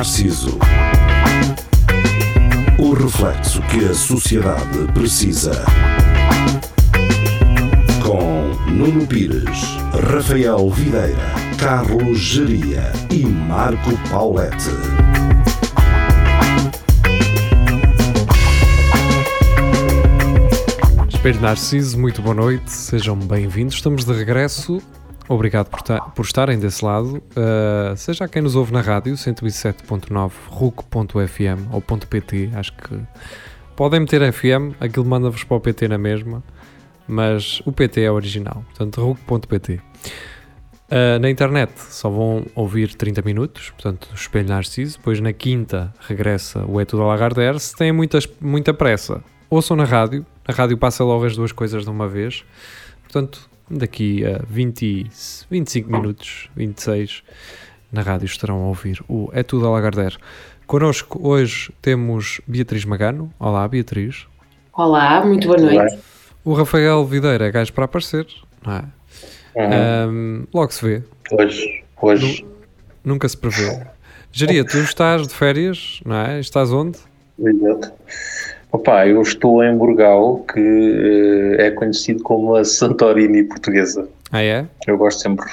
Narciso. O reflexo que a sociedade precisa. Com Nuno Pires, Rafael Videira, Carlos Geria e Marco Paulette. Espelho Narciso, muito boa noite, sejam bem-vindos. Estamos de regresso. Obrigado por, por estarem desse lado. Uh, seja quem nos ouve na rádio, 107.9, RUC.fm ou .pt, acho que podem meter FM, aquilo manda-vos para o PT na mesma, mas o PT é original, portanto RUC.pt. Uh, na internet só vão ouvir 30 minutos, portanto, o Espelho Narciso. Depois na quinta regressa o É Tudo a Lagardère. Se têm muitas, muita pressa, ouçam na rádio. A rádio passa logo as duas coisas de uma vez. Portanto, daqui a 20, 25 minutos, 26, na rádio estarão a ouvir o É Tudo a Lagardère. Connosco hoje temos Beatriz Magano. Olá, Beatriz. Olá, muito boa noite. O Rafael Videira é gajo para aparecer, não é? Uhum. Um, logo se vê. Hoje, hoje, Nunca se prevê. Geria, tu estás de férias, não é? Estás onde? exato. Opa, eu estou em Burgal, que eh, é conhecido como a Santorini portuguesa. Ah, é? Eu gosto sempre.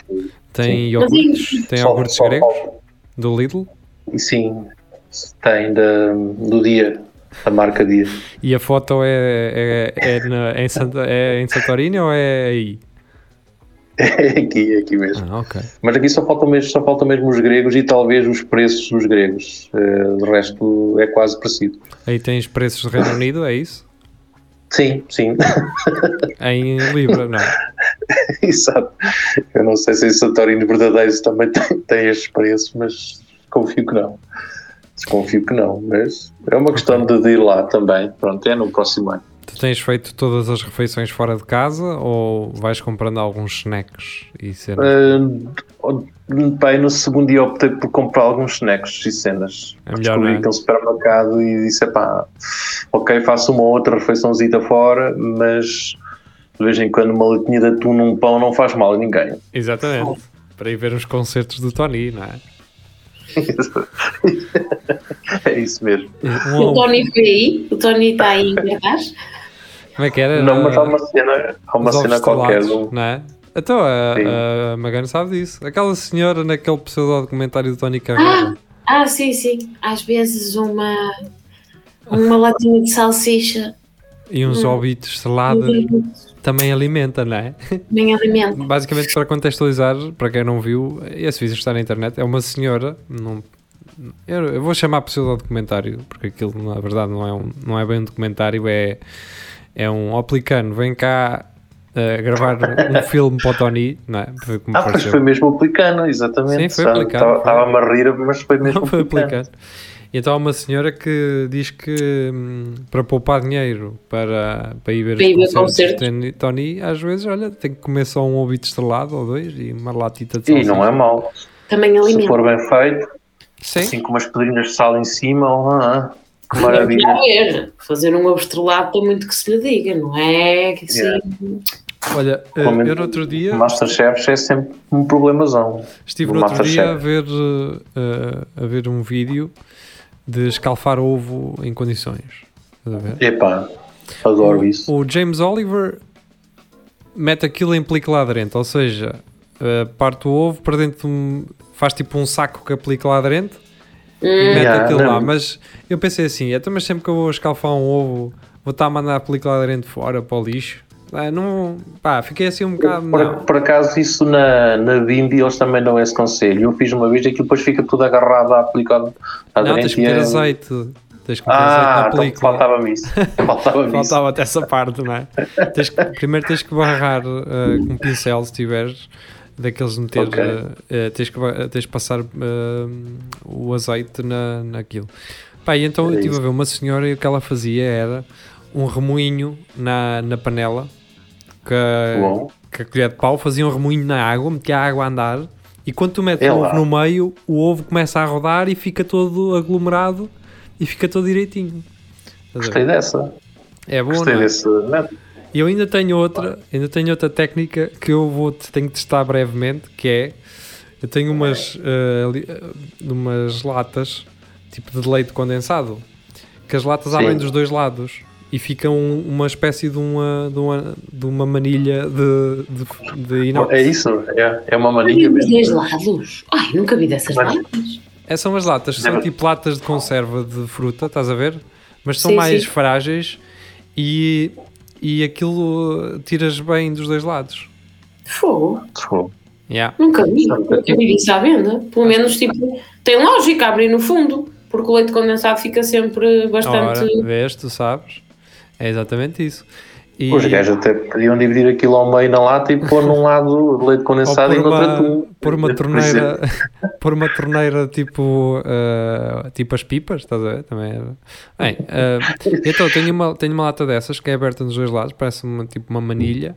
Tem iogurtes? Tem Só- iogurtes só gregos? falta- Do Lidl? E sim, tem da, do dia, da marca dia. E a foto é, é, é, na- em, Santa, é em Santorini ou é aí? É aqui, é aqui mesmo. Ah, ok. Mas aqui só faltam mesmo, só faltam mesmo os gregos e talvez os preços dos gregos. Eh, de resto é quase parecido. Aí tens preços do Reino Unido, é isso? Sim, sim, Em Libra, não. é? exato. Eu não sei se em Santorini verdadeiros também tem, tem estes preços, mas confio que não. Desconfio que não, mas é uma questão de, de ir lá também. Pronto, é no próximo ano. Tu tens feito todas as refeições fora de casa ou vais comprando alguns snacks e cenas? Uh, bem, no segundo dia optei por comprar alguns snacks e cenas. É melhor, Descobri é? aquele supermercado e disse: pá, ok, faço uma outra refeiçãozita fora, mas de vez em quando uma latinha de atum num pão não faz mal a ninguém. Exatamente. Para ir ver os concertos do Tony, não é? é isso mesmo. O Tony foi aí, o Tony está aí em cartaz. Como é que era? Não, mas há uma cena, há uma cena qualquer. um- não é? Então a, Sim. a Magana sabe disso. Aquela senhora naquele pseudo-documentário do Tony Carreira. Ah, ah, sim, sim. Às vezes uma, uma latinha de salsicha E uns Hum. ovitos salados também alimenta, não é? nem alimento. Basicamente, para contextualizar, para quem não viu, esse vídeo está na internet. É uma senhora, não, eu, eu vou chamar pseudo-documentário, porque aquilo na verdade não é, um, não é bem um documentário, é, é um aplicano. Vem cá eh, gravar um filme para o Tony, não é? Foi como Ah, pois foi mesmo aplicano, exatamente. Sim, foi Sabe, aplicano, Estava estava-me a rir, mas foi mesmo Não foi. E então há uma senhora que diz que hum, para poupar dinheiro para, para ir ver os concertos de Tony, às vezes, olha, tem que comer só um ovito estrelado ou dois e uma latita de E salsicha. não é mau. Também Se alimento. for bem feito, Sim, assim com umas pedrinhas de sal em cima, ah, que maravilha. ver, fazer um ovo estrelado tem muito que se lhe diga, não é? Que assim, Yeah. olha, eh, eu no outro dia Masterchef é sempre um problemazão. estive no outro dia a ver, eh, a ver um vídeo de escalfar ovo em condições. Estás a ver? Epá, adoro isso. O James Oliver mete aquilo em película aderente, ou seja, eh, parte o ovo para dentro de um, faz tipo um saco com a película aderente mete Yeah, aquilo não. lá. Mas eu pensei assim, então, mas sempre que eu vou escalfar um ovo, vou estar a mandar a película aderente fora para o lixo. Ah, não, pá, fiquei assim um bocado. Por, por acaso, isso na, na Bimbi eles também dão esse conselho. Eu fiz uma vez e aquilo depois fica tudo agarrado à película Não, tens que meter é- azeite. Tens que meter Ah, azeite na então faltava-me isso. Faltava-me. Faltava até essa parte, não é? Tens que- primeiro tens que barrar eh, com um pincel, se tiveres, daqueles meter. Ok. eh, eh, tens, que, tens que passar eh, o azeite na, naquilo. Pá, e então eu estive a ver uma senhora e o que ela fazia era um remoinho na, na panela que, Bom. que a colher de pau fazia um remoinho na água, metia a água a andar. E quando tu metes É o ovo no meio, o ovo começa a rodar e fica todo aglomerado e fica todo direitinho. Gostei dessa. É bom, Gostei não é? desse método. E eu ainda tenho outra, ainda tenho outra técnica que eu vou tenho que testar brevemente, que é eu tenho umas, li- eh, umas latas tipo de leite condensado, que as latas Sim. abrem dos dois lados e fica um- uma espécie de uma, de uma, de uma manilha de, de, de inox. É isso, é, é uma mania os mesmo. dois lados. Ai, nunca vi dessas Mas- latas. Essas são as latas, são tipo latas de conserva de fruta, estás a ver? Mas são Sim, mais sim. frágeis e, e aquilo tiras bem dos dois lados. Fogo. Fogo. Yeah. Nunca vi. Nunca vi isso à venda. Pelo menos, tipo, tem lógica abrir no fundo. Porque o leite condensado fica sempre bastante. Ora, vês, tu sabes. É exatamente isso. E, Os gajos até podiam dividir aquilo ao meio na lata e pôr num lado leite condensado e no outro atum. pôr uma Por torneira, pôr uma torneira tipo, ah, tipo as pipas, estás a ver? Também era. Bem, ah, então tenho uma, tenho uma lata dessas que é aberta nos dois lados, parece uma, tipo uma manilha.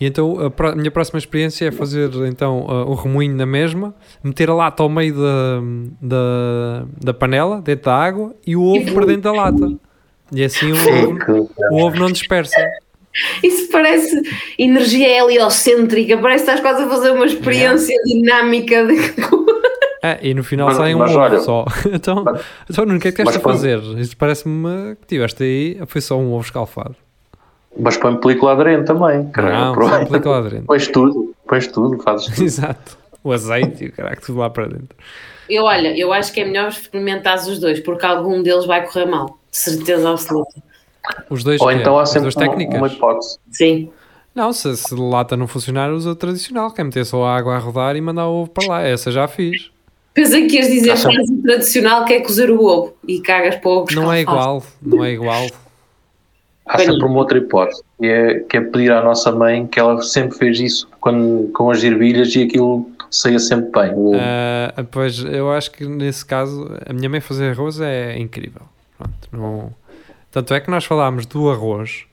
E então a, minha próxima experiência é fazer então ah, o remoinho na mesma, meter a lata ao meio da, da, da panela, dentro da água, e o ovo para dentro da lata. E assim o ovo, o ovo não dispersa. Isso parece energia heliocêntrica. Parece que estás quase a fazer uma experiência dinâmica. De... É, e no final Mas- sai um mas ovo olha- só. então, então, Nuno, o que é que mas quando- fazer? Isto parece-me que tiveste aí, foi só um ovo escalfado. Mas põe película aderente também. caralho. Não, aplica lá dentro. Pões tudo, pões tudo, fazes tudo. Exato. O azeite e o caraca, tudo lá para dentro. Eu, olha, eu acho que é melhor experimentar os dois, porque algum deles vai correr mal. De certeza absoluta. Os dois, Ou é? então há As sempre duas uma, técnicas. uma hipótese. Sim. Não, se, se lata não funcionar, usa o tradicional, que é meter só a água a rodar e mandar o ovo para lá. Essa já fiz. Pensei que ias dizer que o tradicional que é cozer o ovo e cagas para o ovo Não é igual, não é igual. Há Bem- sempre uma outra hipótese, que é, que é pedir à nossa mãe que ela sempre fez isso quando, com as ervilhas e aquilo saía sempre bem. O- Ah, pois eu acho que nesse caso a minha mãe fazer arroz é incrível. Pronto, não... Tanto é que nós falámos do arroz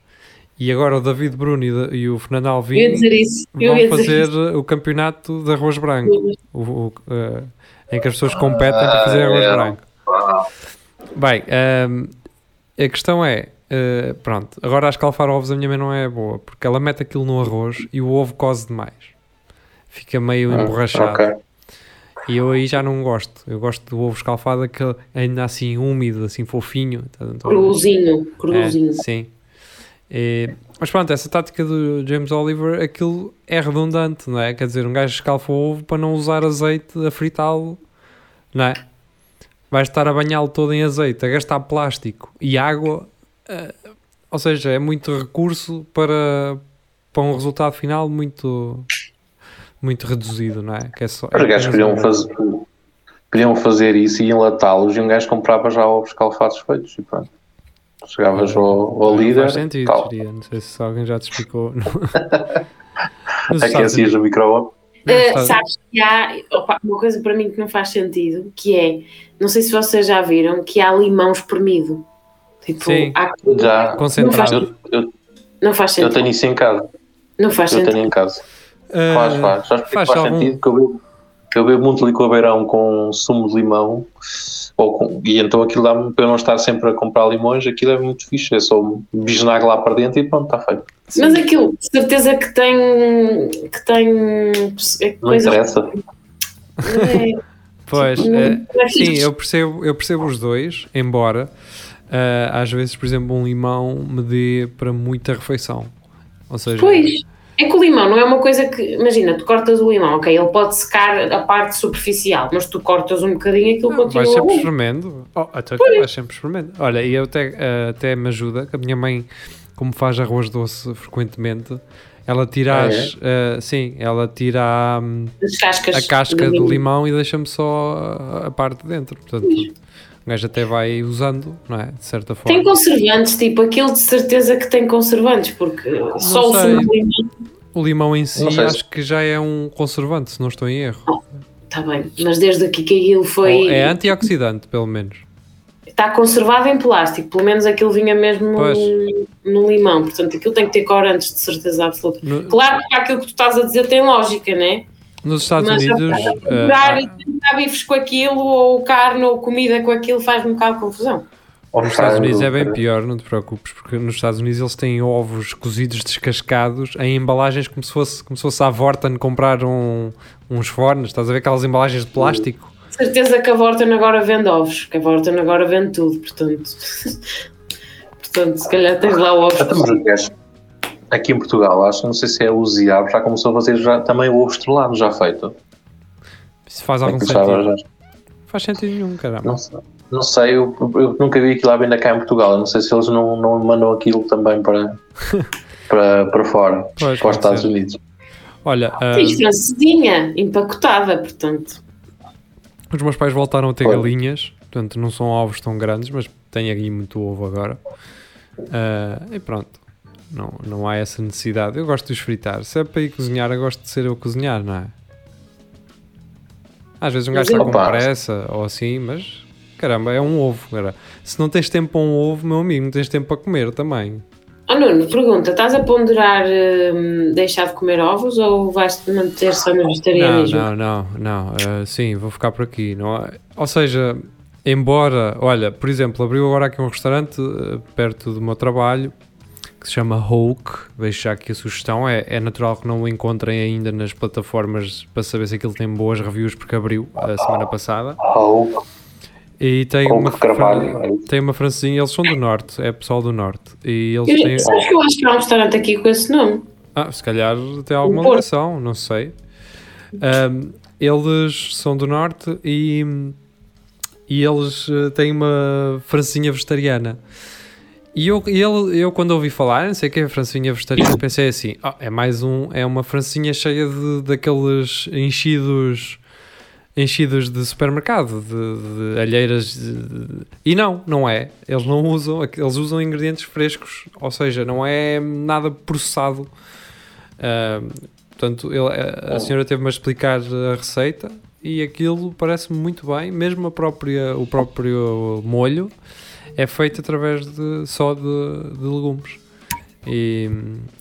e agora o David Bruno e, o Fernando Eu ia Alvim dizer isso. Eu vão ia dizer fazer isso. o campeonato de arroz branco, o, o, eh, em que as pessoas competem para fazer Ah, arroz é. branco. Bem, ehm, a questão é, eh, pronto, agora a escalfar ovos a minha mãe não é boa, porque ela mete aquilo no arroz e o ovo cose demais. Fica meio Ah, emborrachado. ok. E eu aí já não gosto. Eu gosto do ovo escalfado, aquele ainda assim úmido, assim fofinho. Tá- tá- Cruzinho, é, cruzinho. sim. E- mas pronto, essa tática do James Oliver, aquilo é redundante, não é? Quer dizer, um gajo escalfa o ovo para não usar azeite a fritá-lo, não é? Vais estar a banhá-lo todo em azeite, a gastar plástico e água, eh, ou seja, é muito recurso para, para um resultado final muito, muito reduzido, não é? Que é só, Os é gajos podiam um- fazer, podiam fazer isso e enlatá-los e um gajo comprava já ovos escalfados feitos e pronto. Chegavas ao, ao Não líder, faz sentido, tal, diria. Não sei se alguém já te explicou. Aquecias Unidos- o micro-ondas. Uh, sabes que há opa, uma coisa para mim que não faz sentido, que é, não sei se vocês já viram, que há limão espremido. Tipo, Sim. há- Já, Concentrado. eu, eu, não faz eu sentido. tenho isso em casa. Não faz Eu sentido. tenho em casa. Ah, Faz, faz. Sabes porque faz faz, algum- sentido? Que eu bebo, eu bebo muito licor beirão com sumo de limão ou com- e então aquilo dá-me para eu não estar sempre a comprar limões, aquilo é muito fixe, é só um bisnaga lá para dentro e pronto, está feito. Mas aquilo, de certeza que tem, que tem é, Não coisas. interessa. É, Pois, não é, é sim, eu percebo, eu percebo os dois, embora ah, às vezes, por exemplo, um limão me dê para muita refeição. Ou seja, Pois, é que o limão não é uma coisa que. Imagina, tu cortas o limão, ok, ele pode secar a parte superficial, mas tu cortas um bocadinho aquilo Não, continua. vais sempre espremendo. Oh, até que vais sempre espremendo. Olha, e eu até, eh, até me ajuda, que a minha mãe, como faz arroz doce frequentemente, ela tira Ah, é? as, eh, sim, ela tira hum, a casca do limão e deixa-me só a, a parte de dentro. Portanto, o gajo até vai usando, não é? De certa forma. Tem conservantes, tipo, aquilo de certeza que tem conservantes, porque só o sei. sumo de limão. O limão em si Não acho que já é um conservante, se não estou em erro. Está bem, mas desde aqui que aquilo foi. É antioxidante, pelo menos. Está conservado em plástico, pelo menos aquilo vinha mesmo Pois. no, no limão, portanto aquilo tem que ter corantes de certeza absoluta. No- Claro que aquilo que tu estás a dizer tem lógica, né? Nos Estados Mas Unidos. eh, Jogar há- e tentar bifes com aquilo, ou carne, ou comida com aquilo, faz-me um bocado de confusão. Nos Estados Unidos é bem pior, não te preocupes, porque nos Estados Unidos eles têm ovos cozidos descascados em embalagens como se fosse, como se fosse à Vorten comprar um, uns fornos, estás a ver aquelas embalagens de plástico? certeza que a Vorten agora vende ovos, que a Vorten agora vende tudo, portanto. portanto, se calhar tens lá ovos. Aqui em Portugal, acho, não sei se é o Ziab, já começou a fazer já, também o ovo estrelado já feito. Isso faz algum É sentido. já- Faz sentido nenhum, caramba. não, sei, não sei, eu, eu nunca vi aquilo à venda cá em Portugal. Eu não sei se eles não, não mandam aquilo também para, para, para fora, Pois, para os Estados ser. Unidos. Olha, Fiz francesinha, empacotada, portanto. os meus pais voltaram a ter Olha. galinhas, portanto não são ovos tão grandes, mas têm aí muito ovo agora. Ah, e pronto, não, não há essa necessidade. Eu gosto de os fritar. Se é para ir cozinhar, eu gosto de ser eu a cozinhar, não é? Às vezes um gajo está com pressa ou assim, mas caramba, é um ovo. Cara. Se não tens tempo para um ovo, meu amigo, não tens tempo para comer também. Oh Nuno, pergunta, estás a ponderar hum, deixar de comer ovos ou vais-te manter só no Não, vegetarianismo? não, não, não. ah, sim, vou ficar por aqui. Não, há- ou seja, embora, olha, por exemplo, abriu agora aqui um restaurante ah, perto do meu trabalho que se chama Hulk. Já aqui a sugestão. É, é natural que não o encontrem ainda nas plataformas para saber se aquilo tem boas reviews, porque abriu a semana passada. Ou E tem Hulk uma, Carvalho, fran- é tem uma francesinha, eles são do norte, é pessoal do norte. E eles têm. Eu, sabes que eu acho que há um restaurante aqui com esse nome? Ah, se calhar tem alguma Um ligação, não sei. Ahm, eles são do norte e, e eles eh, têm uma francinha vegetariana. E eu, ele, eu quando ouvi falar, não sei que é francinha vegetariana, pensei assim, "Ah, é mais um, é uma francinha cheia de, daqueles enchidos enchidos de supermercado, de, de alheiras de- e não, não é. Eles não usam, eles usam ingredientes frescos, ou seja, não é nada processado. Ahm, portanto, ele- a, a senhora teve-me a explicar a receita e aquilo parece-me muito bem, mesmo a própria, o próprio molho é feito através de, só de, de legumes. E,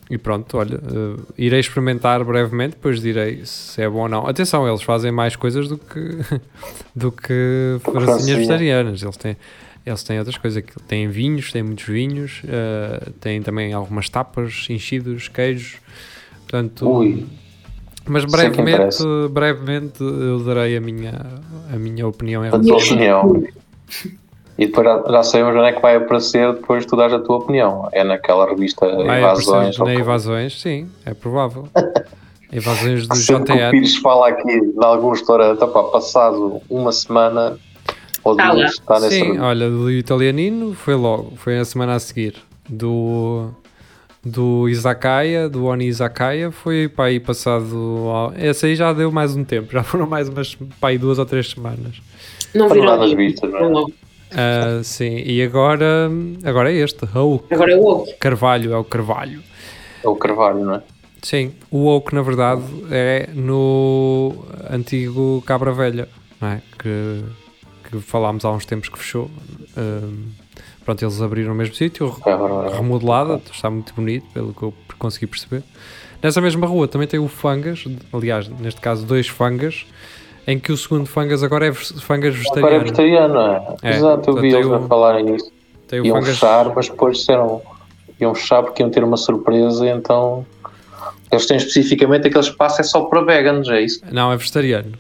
e pronto, olha, eh, irei experimentar brevemente, depois direi se é bom ou não. Atenção, eles fazem mais coisas do que, do que francinhas francesinha. vegetarianas. Eles têm, eles têm outras coisas. Têm vinhos, têm muitos vinhos, eh, têm também algumas tapas, enchidos, queijos. Portanto, Ui, mas é brevemente, brevemente eu darei a minha, a minha opinião em a relação opinião. E depois já, já sabemos onde é que vai aparecer depois tu dás a tua opinião. É naquela revista Vai Invasões. aparecer ou na Evasões, sim, é provável. Evasões do Sempre que o. Pires fala aqui de algum restaurante, opá, passado uma semana ou Tá duas, está nessa Sim, olha, do italianino foi logo, foi a semana a seguir. Do, do Izakaya, do Oni Izakaya, foi para aí passado. ao- Esse aí já deu mais um tempo, já foram mais umas para aí duas ou três semanas. Não viram aqui. vistas, não é? Ah, sim, e agora, agora é este, o Agora é o. Carvalho, é o Carvalho. É o Carvalho, não é? Sim, o Oak na verdade é no antigo Cabra Velha, não é? Que, que falámos há uns tempos que fechou. Ahm, pronto, eles abriram o mesmo sítio, É remodelada, está muito bonito, pelo que eu consegui perceber. Nessa mesma rua também tem o Fangas, aliás, neste caso dois Fangas, em que o segundo Fangas agora é Fangas Agora é vegetariano. vegetariano, é? É, Exato, eu vi eles a falarem nisso. Tem o Iam Fangas. fechar, mas depois disseram iam fechar porque iam ter uma surpresa, então eles têm especificamente aquele espaço é só para veganos, é isso? Não, é vegetariano.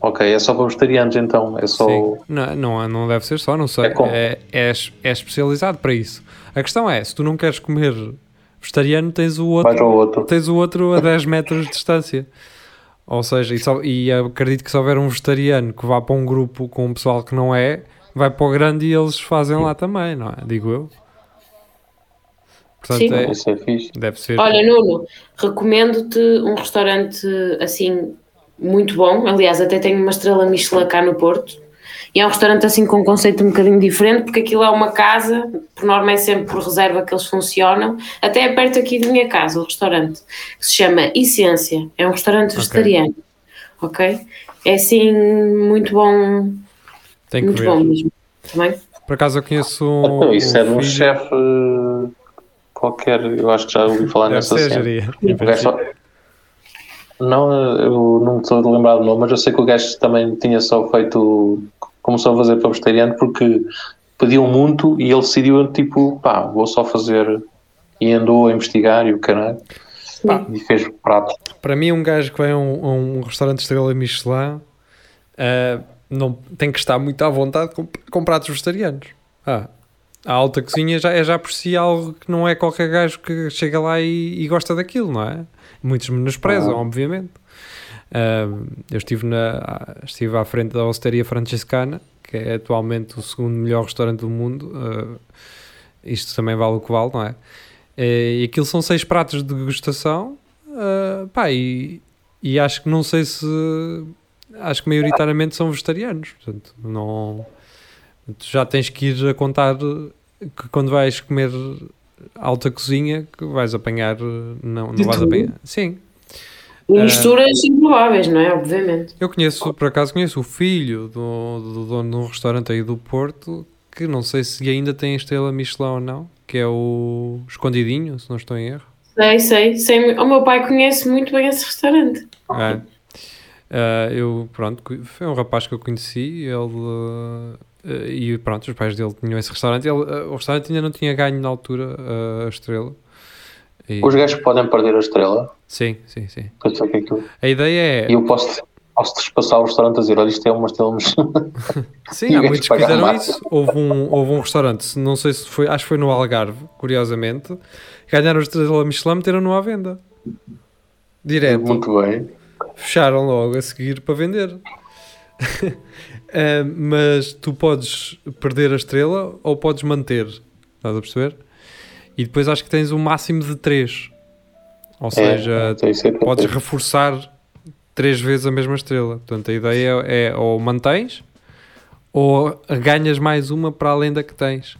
Ok, é só para vegetarianos então, é só Sim. Não, não, não deve ser só, não sei. É? É, é, é especializado para isso. A questão é, se tu não queres comer vegetariano, tens o outro, ou outro. tens o outro a 10 metros de distância. Ou seja, e, só, e acredito que se houver um vegetariano que vá para um grupo com um pessoal que não é, vai para o grande e eles fazem lá também, não é? Digo eu. Portanto, Sim. é- Isso é fixe. deve ser. Olha, Nuno, recomendo-te um restaurante assim muito bom. Aliás, até tenho uma estrela Michelin cá no Porto. E é um restaurante assim com um conceito um bocadinho diferente, porque aquilo é uma casa, por norma é sempre por reserva que eles funcionam. Até é perto aqui da minha casa, o restaurante, que se chama Essência. É um restaurante vegetariano. Ok? É assim muito bom, tem que muito ver. bom mesmo. Também. Por acaso eu conheço um. Então, isso um é de um chefe eh, qualquer, eu acho que já ouvi falar nessa cena. Não, eu não me estou a lembrar do nome, mas eu sei que o gajo também tinha só feito, começou a fazer para vegetariano porque pediam muito e ele decidiu, tipo, pá, vou só fazer. E andou a investigar e o caralho. Pá. E fez prato. Para mim, um gajo que vai a um, a um restaurante estrela Michelin ah, não, tem que estar muito à vontade com, com pratos vegetarianos. Ah, a alta cozinha já é já por si algo que não é qualquer gajo que chega lá e, e gosta daquilo, não é? Muitos menosprezam, Ah. obviamente. Ah, eu estive, na, estive à frente da Osteria Francescana, que é atualmente o segundo melhor restaurante do mundo. ah, isto também vale o que vale, não é? E aquilo são seis pratos de degustação. ah, pá, e, e acho que não sei se. Acho que maioritariamente são vegetarianos. Portanto, não. Tu já tens que ir a contar que quando vais comer alta cozinha que vais apanhar. Não, não vais apanhar. Sim. E Misturas improváveis, não é? Obviamente. Eu conheço, por acaso, conheço o filho do, do dono de um restaurante aí do Porto que não sei se ainda tem estrela Michelin ou não, que é o Escondidinho, se não estou em erro. Sei, sei, sei. O meu pai conhece muito bem esse restaurante. É. Ah, eu, pronto, foi um rapaz que eu conheci, ele. ah, e pronto, os pais dele tinham esse restaurante. Ele, ah, o restaurante ainda não tinha ganho na altura ah, a estrela. E- Os gajos podem perder a estrela. Sim, sim, sim. Eu sei que é aquilo. A ideia é. E eu posso, posso despassar o restaurante a dizer: olha, isto é uma estrela Michelin. Sim, há muitos que fizeram isso. Houve um, houve um restaurante, não sei se foi, acho que foi no Algarve, curiosamente, ganharam a estrela Michelin, meteram no à venda. Direto. Muito bem. Fecharam logo a seguir para vender. Ah, mas tu podes perder a estrela ou podes manter. Estás a perceber? E depois acho que tens um máximo de 3. Ou seja, é, é podes reforçar três vezes a mesma estrela. Portanto, a ideia é ou mantens ou ganhas mais uma para além da que tens.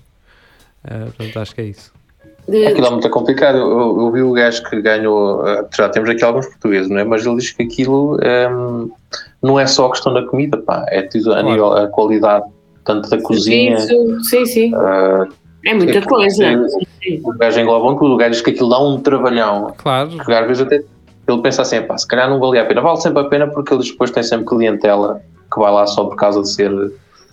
Ah, portanto, acho que é isso. Aquilo é muito complicado. Eu, eu- vi o gajo que ganhou. eh, Já temos aqui alguns portugueses, não é? Mas ele diz que aquilo ehm, não é só a questão da comida, pá. É a Claro. nível a qualidade, tanto da cozinha. Serviço, Sim, sim. eh, É muita sim, coisa. o gajo engloba tudo. O gajo diz que aquilo dá um trabalhão. Claro, Que às vezes até ele pensa assim, pá, se calhar não valia a pena. Vale sempre a pena porque eles depois têm sempre clientela que vai lá só por causa de ser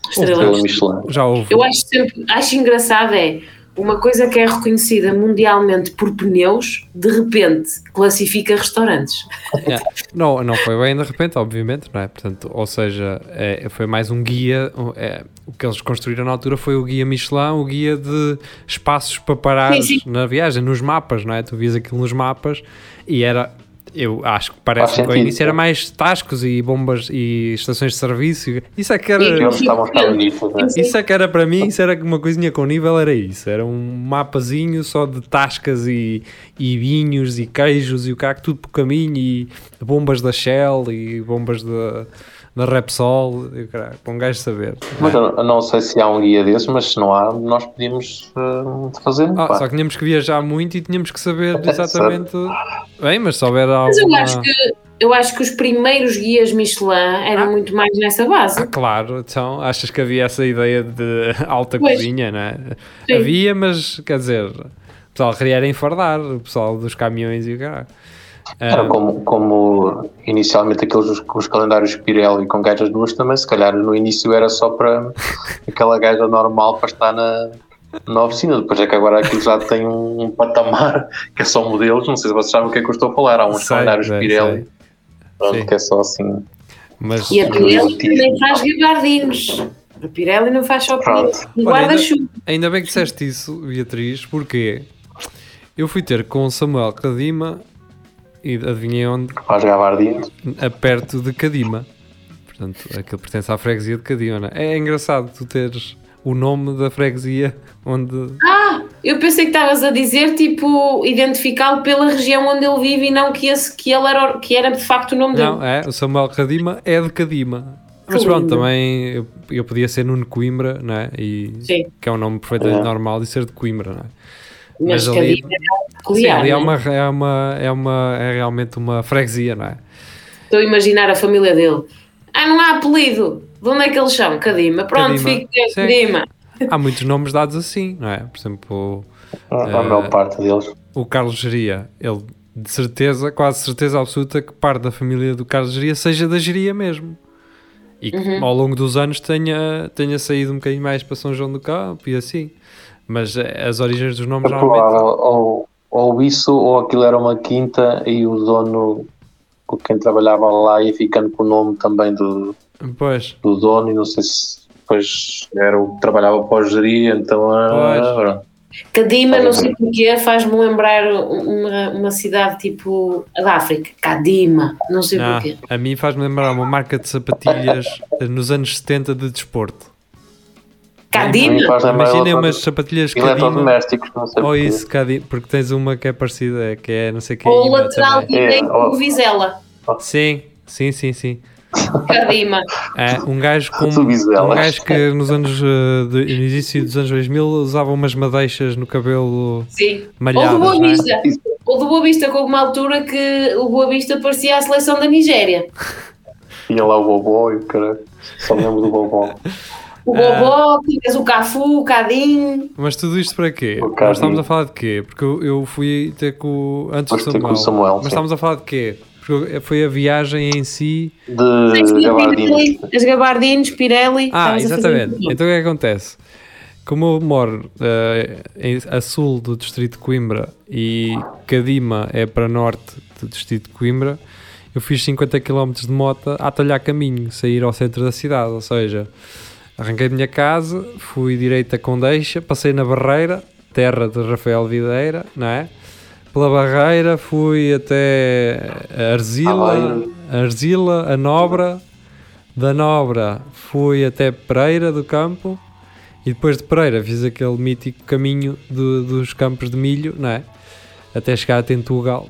Estrela estrela Michelin. Michelin. já houve. Eu acho sempre, acho engraçado é uma coisa que é reconhecida mundialmente por pneus, de repente classifica restaurantes. Yeah. Não, não foi bem de repente, obviamente, não é? Portanto, ou seja, é, foi mais um guia. é, o que eles construíram na altura foi o guia Michelin, o guia de espaços para parar Sim, sim. na viagem, nos mapas, não é? Tu vias aquilo nos mapas e era. Eu acho que parece que ao início era mais tascos e bombas e estações de serviço. Isso é que era. Eles estavam estavam nisso, né? Isso é que era para mim, isso era uma coisinha com nível, era isso. Era um mapazinho só de tascas e, e vinhos e queijos e o caco, tudo por caminho e bombas da Shell e bombas da, da Repsol, e o caralho, para um gajo saber. Mas é? eu eu não sei se há um guia desses, mas se não há, nós podíamos eh, fazer. Ah, pá. só que tínhamos que viajar muito e tínhamos que saber É, exatamente. Bem, mas se houver Mas eu acho que eu acho que os primeiros guias Michelin eram Ah. muito mais nessa base. Ah, claro, então achas que havia essa ideia de alta Pois. cozinha, não é? Sim. Havia, mas quer dizer, o pessoal queria era enfardar, o pessoal dos caminhões e o caralho. Era Ah, como, como inicialmente aqueles os, os calendários Pirelli com gajas duas também, se calhar no início era só para aquela gaja normal para estar na, na oficina, depois é que agora aquilo já tem um, um patamar que é só modelos, não sei se vocês sabem o que é que eu estou a falar, há uns Sei, calendários sei, Pirelli sei. pronto, Sim. que é só assim, mas E a Pirelli também faz gabardinos. A Pirelli não faz só um guarda-chuva. ainda bem que disseste isso, Beatriz, porque eu fui ter com o Samuel Cadima e adivinhei onde? gabardinho. A perto de Cadima. Portanto, aquilo pertence à freguesia de Cadima. não é? É engraçado tu teres o nome da freguesia onde. Ah, eu pensei que estavas a dizer, tipo, identificá-lo pela região onde ele vive e não que, esse, que, ele era, que era de facto o nome Não, dele. é, o Samuel Cadima é de Cadima. Mas pronto, também eu, eu podia ser Nuno Coimbra, não é? E, Sim. que é um nome perfeitamente É. normal de ser de Coimbra, não é? Mas, mas ali- Cadima é Sim, ali é é? uma, é, uma, é, uma, é realmente uma freguesia, não é? Estou a imaginar a família dele. Ah, não há apelido. De onde é que eles são? Cadima. Pronto, Cadima. fica. Cadima. Há muitos nomes dados assim, não é? Por exemplo, a Eh, maior parte deles. o Carlos Geria, ele de certeza, quase certeza absoluta que parte da família do Carlos Geria seja da Geria mesmo. E que Uhum. ao longo dos anos tenha, tenha saído um bocadinho mais para São João do Campo e assim. Mas eh, as origens dos nomes É normalmente. provável, ou, ou isso, ou aquilo era uma quinta e o dono, quem trabalhava lá ia ficando com o nome também do, Pois, do dono e não sei se depois era o que trabalhava para o gerir, então ah, Pois. pronto. Cadima, não sei porquê, faz-me lembrar uma, uma cidade tipo a da África. Cadima, não sei ah, porquê. a mim faz-me lembrar uma marca de sapatilhas eh, nos anos 70 de desporto. Lembrar Imaginem umas sapatilhas Cadima. Eletrodomésticos, não sei Ou porquê. isso, Cadima, porque tens uma que é parecida, que é não sei o que. Ou o lateral direito É, do Vizela. Sim, sim, sim, sim. Cadima. É, um gajo com um gajo que nos anos eh, de, no início dos anos 2000 usava umas madeixas no cabelo Sim. Ou malhadas, do Boa não é? Vista. Ou do Boa Vista, com uma altura que o Boa Vista parecia a seleção da Nigéria. Tinha lá o Bobó e o cara. Só lembro do Bobó. O Ah. Bobó, tinhas o Cafu, o Cadinho. Mas tudo isto para quê? Nós estamos a falar de quê? Porque eu, eu fui ter com o- antes do Foste ter com Samuel. o Samuel, mas estamos a falar de quê? Porque foi a viagem em si. De Gabardini. As Gabardinos, Pirelli. Ah, exatamente. Então o que é que acontece? Como eu moro em- a sul do distrito de Coimbra e Cadima é para norte do distrito de Coimbra, eu fiz 50 km de moto a atalhar caminho, sair ao centro da cidade. Ou seja, arranquei da minha casa, fui direito a Condeixa, passei na Barreira, terra de Rafael Videira, não é? Pela Barreira fui até a Arzila, a Arzila, a Nobra, da Nobra fui até Pereira do Campo e depois de Pereira fiz aquele mítico caminho do- dos campos de milho, não é? Até chegar a Tentugal,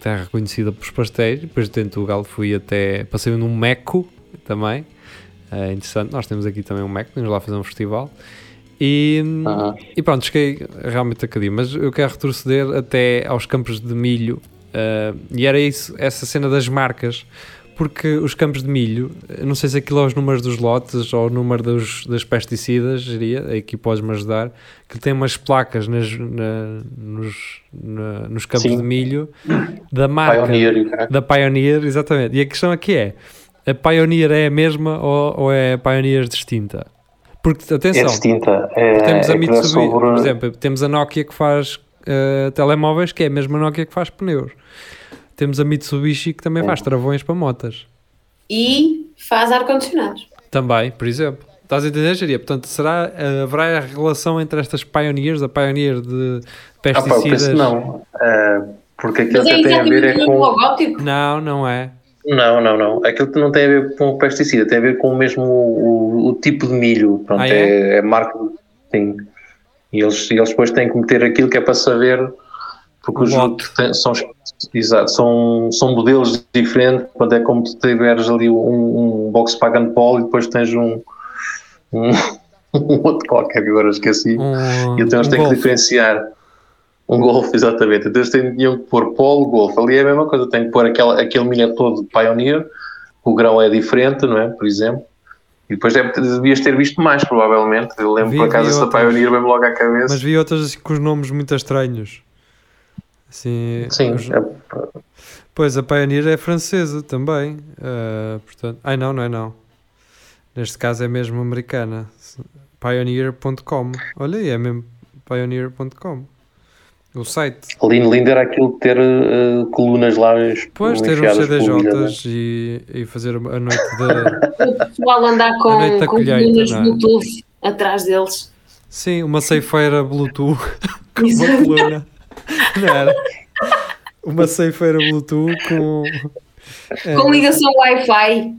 terra conhecida pelos pastéis. Depois de Tentugal fui até. Passei num Meco também. É interessante, nós temos aqui também um Meco, vamos lá fazer um festival. E, e pronto, cheguei realmente a Cadinho, mas eu quero retroceder até aos campos de milho. ah, e era isso, essa cena das marcas, porque os campos de milho, eu não sei se aquilo é os números dos lotes ou o número dos, das pesticidas, diria, aqui podes-me ajudar, que tem umas placas nas, na- nos, na- nos campos Sim. de milho da marca Pioneer cara. da Pioneer, exatamente. E a questão aqui é: a Pioneer é a mesma ou, ou é a Pioneer distinta? Porque, É atenção, distinta. É, temos a aquilo é Mitsubishi, sobre- por exemplo, temos a Nokia que faz eh, telemóveis, que é a mesma Nokia que faz pneus. Temos a Mitsubishi que também faz travões para motas. E faz ar-condicionados. Também, por exemplo. Estás a entender, Jeria? Portanto, será, eh, haverá a relação entre estas Pioneers, a Pioneer de Ah, pá, eu pesticidas? penso que não. É, porque aquilo Mas é que tem a ver é com. logótipo. não, não é. Não, não, não. Aquilo que não tem a ver com o pesticida, tem a ver com o mesmo o, o tipo de milho. Pronto, Ah, é? é? é marca. Sim. E eles, eles depois têm que meter aquilo que é para saber, porque os O outros são, exato, são, são modelos diferentes. Quando é como tu tiveres ali um, um Volkswagen Polo e depois tens um, um, um outro qualquer que agora esqueci. Um, E então eles têm que diferenciar um golfe, exatamente. Então eles tinham que pôr polo, golfe. Ali é a mesma coisa, tem que pôr aquela, aquele milho todo de Pioneer, o grão é diferente, não é? Por exemplo. E depois deve, devias ter visto mais, provavelmente. Eu lembro Vi- por acaso essa. Pioneer veio logo à cabeça. Mas vi outras assim, com os nomes muito estranhos. Assim, Sim, os- é, Pois, a Pioneer é francesa também. ah, portanto, ai não, não é não. Neste caso é mesmo americana. Pioneer.com. Olha aí, é mesmo Pioneer.com. O site. lindo, lindo era aquilo de ter eh, colunas lá Depois ter uns CDJs e, e fazer a noite de. O pessoal andar A noite com, da com colunas não é? Bluetooth atrás deles. Sim, uma ceifeira Bluetooth com uma coluna. Não era? Uma ceifeira Bluetooth com. É, Com ligação Wi-Fi.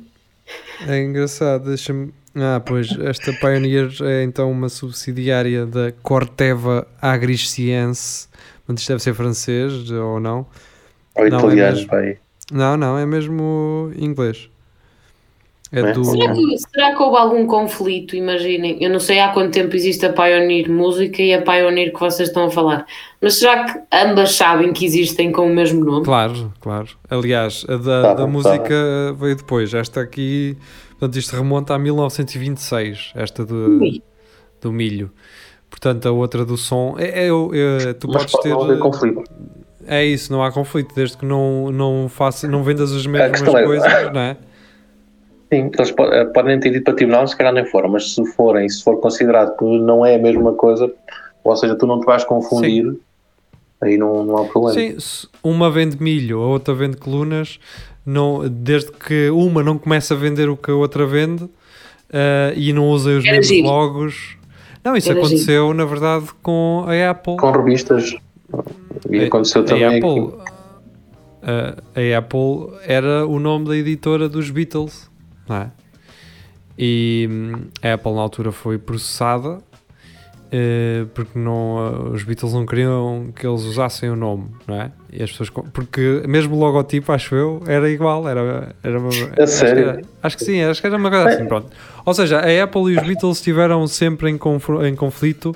É engraçado, deixa-me. Ah, pois, esta Pioneer é então uma subsidiária da Corteva Agriscience. Mas isto deve ser francês ou não? Ou Não, é italiano, mesmo. pai. Não, não, é mesmo inglês. É É? do. Será que, será que houve algum conflito? Imaginem, eu não sei há quanto tempo existe a Pioneer Música e a Pioneer que vocês estão a falar, mas será que ambas sabem que existem com o mesmo nome? Claro, claro. Aliás, a da, Tá, da tá. música veio depois. Esta aqui, portanto, isto remonta a 1926, esta do, Ui. do milho. Portanto, a outra do som. É, é, é, tu Mas podes pode ter. não haver conflito. É isso, não há conflito, desde que não, não, faça, não vendas as mesmas é- coisas, não é? Sim, eles eh, podem ter ido para tribunal, se calhar nem foram, mas se forem, se for considerado que não é a mesma coisa, ou seja, tu não te vais confundir, Aí não, não há problema. Sim, uma vende milho, a outra vende colunas, não, desde que uma não começa a vender o que a outra vende eh, e não usa os Era mesmos giro. logos. Não, isso Era aconteceu, na verdade, com a Apple. Com revistas. E A- aconteceu também a. Apple, a, a Apple era o nome da editora dos Beatles, não é? E hum, a Apple na altura foi processada eh, porque não, eh, os Beatles não queriam que eles usassem o nome, não é? E as pessoas, porque mesmo o logotipo, acho eu, era igual, era, era uma, acho que sério? era- acho que sim, acho que era uma coisa assim, pronto. Ou seja, a Apple e os Beatles estiveram sempre em, em conflito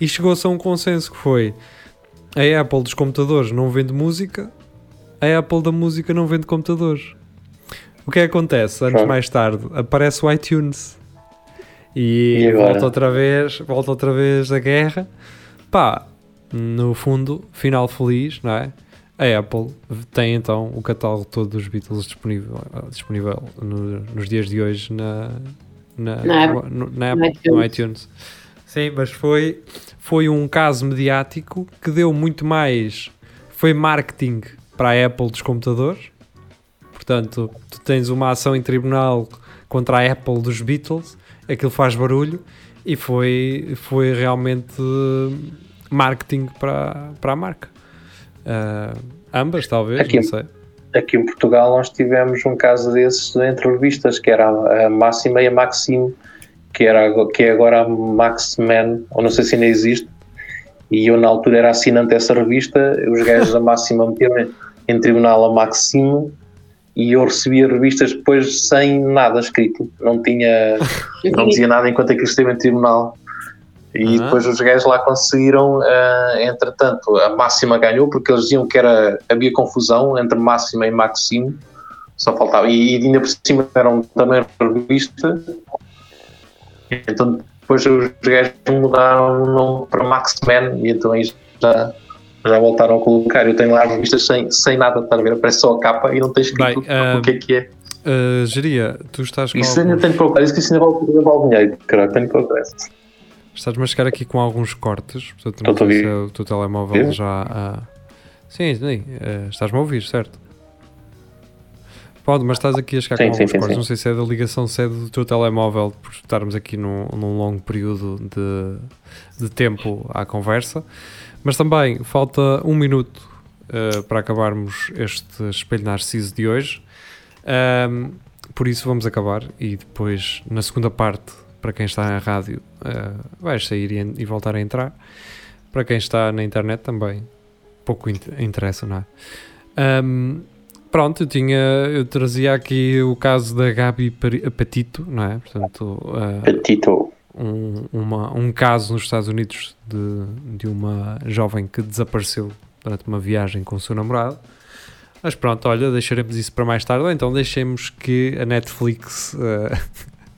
e chegou-se a um consenso que foi a Apple dos computadores não vende música, a Apple da música não vende computadores. O que é que acontece? Anos Pronto. mais tarde aparece o iTunes e, E volta outra vez, volta outra vez a guerra. Pá, no fundo, final feliz, não é? A Apple tem então o catálogo todo dos Beatles disponível, disponível no- nos dias de hoje na, na, Na no- Apple. no- na No Apple, no iTunes. iTunes. Sim, mas foi, foi um caso mediático que deu muito mais. Foi marketing para a Apple dos computadores. Portanto, tu tens uma ação em tribunal contra a Apple dos Beatles, aquilo faz barulho e foi, foi realmente eh, marketing para, para a marca. Ah, ambas, talvez, Aqui- não sei. Aqui em Portugal nós tivemos um caso desses entre revistas, que era a Máxima e a Maxime, que, era, que é agora a Maxman, ou não sei se ainda existe, e eu na altura era assinante dessa revista, os gajos da Máxima meteram em- em tribunal a Maxime e eu recebia revistas depois sem nada escrito, não tinha, não dizia nada enquanto aquilo esteve em tribunal. E Aham. depois os gajos lá conseguiram, ah, entretanto, a Máxima ganhou, porque eles diziam que era, havia confusão entre Máxima e Maxime, só faltava, e, e ainda por cima eram também revista, então depois os gajos mudaram o nome para Maxman, e então aí já, já voltaram a colocar. Eu tenho lá revistas sem, sem nada, estás a ver? Aparece só a capa e não tem escrito Bem, ah, o que é que é. Ah, Geria, tu estás com Isso ainda alguns- tenho que procurar, isso que isso ainda vale, ainda vale dinheiro, caralho, tenho que procurar. Estás-me a chegar aqui com alguns cortes, portanto não sei se é o teu telemóvel Eu? já. ah, Sim, sim, eh, estás-me a ouvir, certo? Pode, mas estás aqui a chegar Sim, com alguns sim, cortes. sim. Não sei se é da ligação, se é do teu telemóvel, por estarmos aqui num, num longo período de, de tempo à conversa. Mas também falta um minuto eh, para acabarmos este Espelho Narciso de hoje. Ahm, por isso vamos acabar e depois, na segunda parte, para quem está na rádio, eh, vais sair e, e voltar a entrar. Para quem está na internet também, pouco int- interessa, não é? Ahm, pronto, eu tinha, eu trazia aqui o caso da Gabi Patito, não é? Portanto, ah, Petito. Um, uma- um caso nos Estados Unidos de, de uma jovem que desapareceu durante uma viagem com o seu namorado. Mas pronto, olha, deixaremos isso para mais tarde, ou então deixemos que a Netflix eh,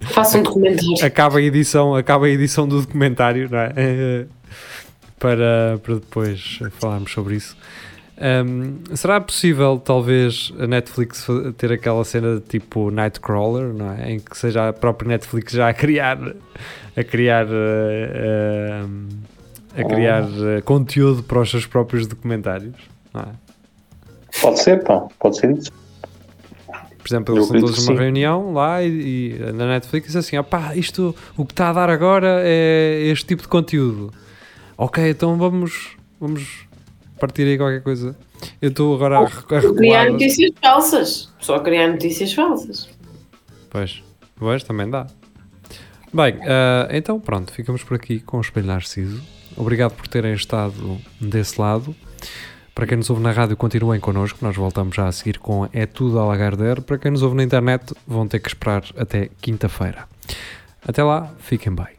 Faça um documentário. acaba a edição, acaba a edição do documentário, não é? Para, para depois falarmos sobre isso. Ahm, será possível, talvez, a Netflix ter aquela cena tipo Nightcrawler, não é? Em que seja a própria Netflix já a criar, a criar, eh, ahm, a criar eh, conteúdo para os seus próprios documentários, é? Pode ser, pá, pode ser isso. Por exemplo, eles estão todos numa reunião lá e, e na Netflix diz assim: opá, isto, o que está a dar agora é este tipo de conteúdo. Ok, então vamos, vamos partir aí qualquer coisa. Eu estou agora a, a Criar recuar. notícias falsas. Só criar notícias falsas. Pois, pois, também dá. Bem, ah, então pronto, ficamos por aqui com o Espelho Narciso. Obrigado por terem estado desse lado. Para quem nos ouve na rádio, continuem connosco. Nós voltamos já a seguir com É Tudo a Lagardère. Para quem nos ouve na internet, vão ter que esperar até quinta-feira. Até lá, fiquem bem.